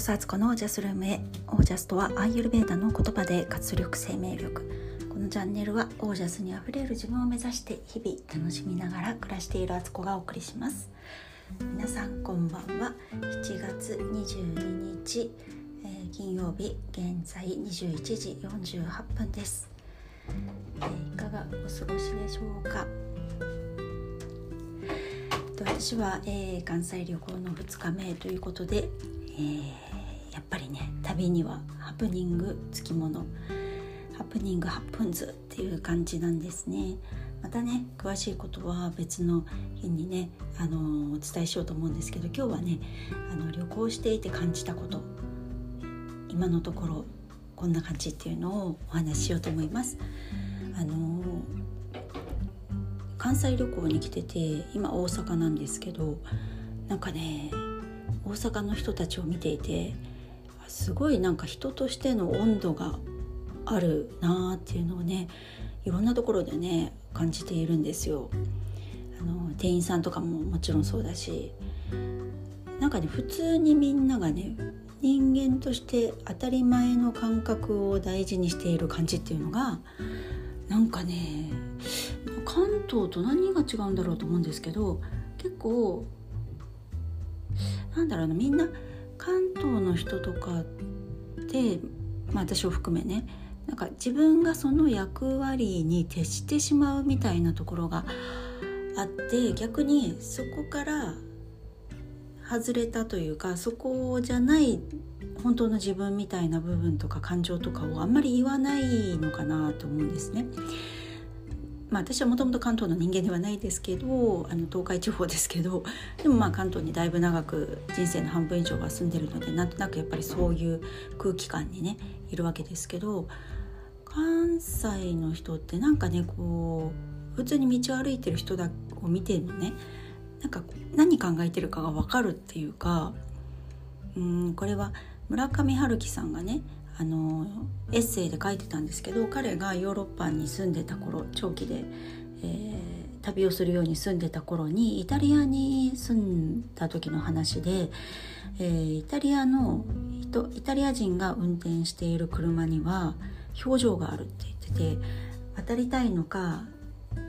こそアツコのオージャスルームへ。オージャスとはアーユルベーダの言葉で活力生命力。このチャンネルはオージャスにあふれる自分を目指して日々楽しみながら暮らしているアツコがお送りします。皆さんこんばんは。7月22日、えー、金曜日現在21時48分です、えー、いかがお過ごしでしょうか？私は、えー、関西旅行の2日目ということで、ー、やっぱりね旅にはハプニングつきもの。ハプニングハプンズっていう感じなんですね。またね詳しいことは別の日にねあのお伝えしようと思うんですけど今日はねあの旅行していて感じたこと。今のところこんな感じっていうのをお話ししようと思います。あの関西旅行に来てて今大阪なんですけどなんかね大阪の人たちを見ていてすごいなんか人としての温度があるなーっていうのをねいろんなところでね感じているんですよ。あの店員さんとかももちろんそうだしなんかね普通にみんながね人間として当たり前の感覚を大事にしている感じっていうのがなんかね関東と何が違うんだろうと思うんですけど結構なんだろうなみんな関東の人とかで、まあ、私を含めねなんか自分がその役割に徹してしまうみたいなところがあって逆にそこから外れたというかそこじゃない本当の自分みたいな部分とか感情とかをあんまり言わないのかなと思うんですね。まあ、私はもともと関東の人間ではないですけどあの東海地方ですけどでもまあ関東にだいぶ長く人生の半分以上は住んでるのでなんとなくやっぱりそういう空気感にねいるわけですけど関西の人ってなんかねこう普通に道を歩いてる人だを見てもねなんか何考えてるかが分かるっていうかうんこれは村上春樹さんがねあのエッセイで書いてたんですけど彼がヨーロッパに住んでた頃長期で、えー、旅をするように住んでた頃にイタリアに住んだ時の話で、えー、イタリアの人イタリア人が運転している車には表情があるって言ってて渡りたいのか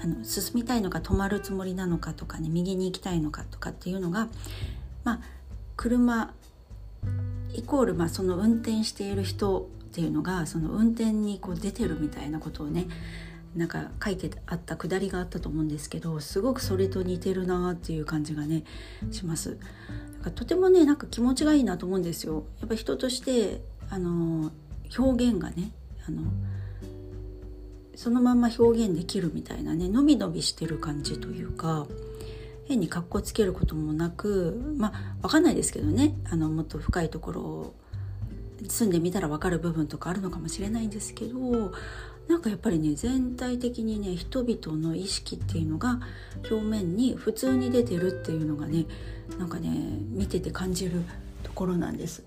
あの進みたいのか止まるつもりなのかとかね右に行きたいのかとかっていうのがまあ車イコールまあその運転している人っていうのがその運転にこう出てるみたいなことをねなんか書いてあったくだりがあったと思うんですけどすごくそれと似てるなっていう感じがねします。とてもねなんか気持ちがいいなと思うんですよ。やっぱ人としてあの表現がねあのそのまま表現できるみたいなねのびのびしてる感じというか変にかっこつけることもなくまあ分かんないですけどねあのもっと深いところを住んでみたら分かる部分とかあるのかもしれないんですけどなんかやっぱりね全体的にね人々の意識っていうのが表面に普通に出てるっていうのがねなんかね見てて感じるところなんです。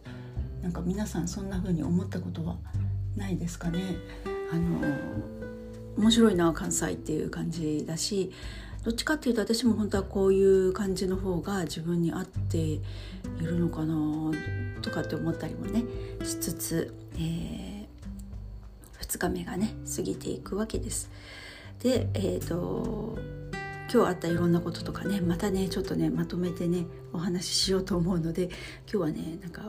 なんか皆さんそんな風に思ったことはないですかね。あの面白いな関西っていう感じだしどっちかっていうと私も本当はこういう感じの方が自分に合っているのかなとかって思ったりもねしつつ、えー、2日目がね過ぎていくわけです。でえっ、ー、と今日あったいろんなこととかねまたねちょっとねまとめてねお話ししようと思うので今日はねなんか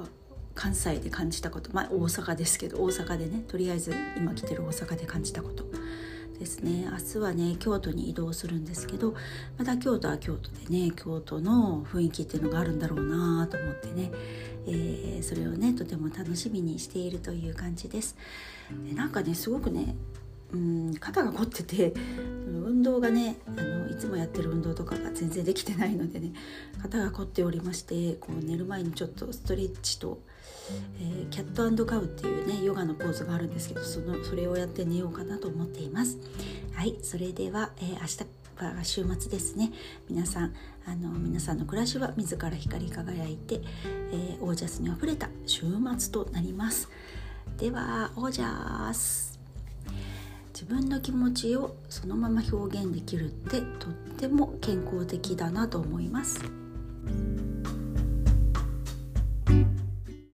関西で感じたことまあ大阪ですけど大阪でねとりあえず今来てる大阪で感じたことですね。明日はね京都に移動するんですけどまた京都は京都でね京都の雰囲気っていうのがあるんだろうなと思ってね、えー、それをねとても楽しみにしているという感じです。でなんかねすごくねうん肩が凝ってて運動がねあのいつもやってる運動とかが全然できてないのでね肩が凝っておりましてこう寝る前にちょっとストレッチとえー、キャットカウっていうねヨガのポーズがあるんですけどそのそれをやって寝ようかなと思っています。はいそれでは、えー、明日は週末ですね。皆さんあの皆さんの暮らしは自ら光り輝いて、えー、オージャスにあふれた週末となります。ではオージャス。自分の気持ちをそのまま表現できるってとっても健康的だなと思います。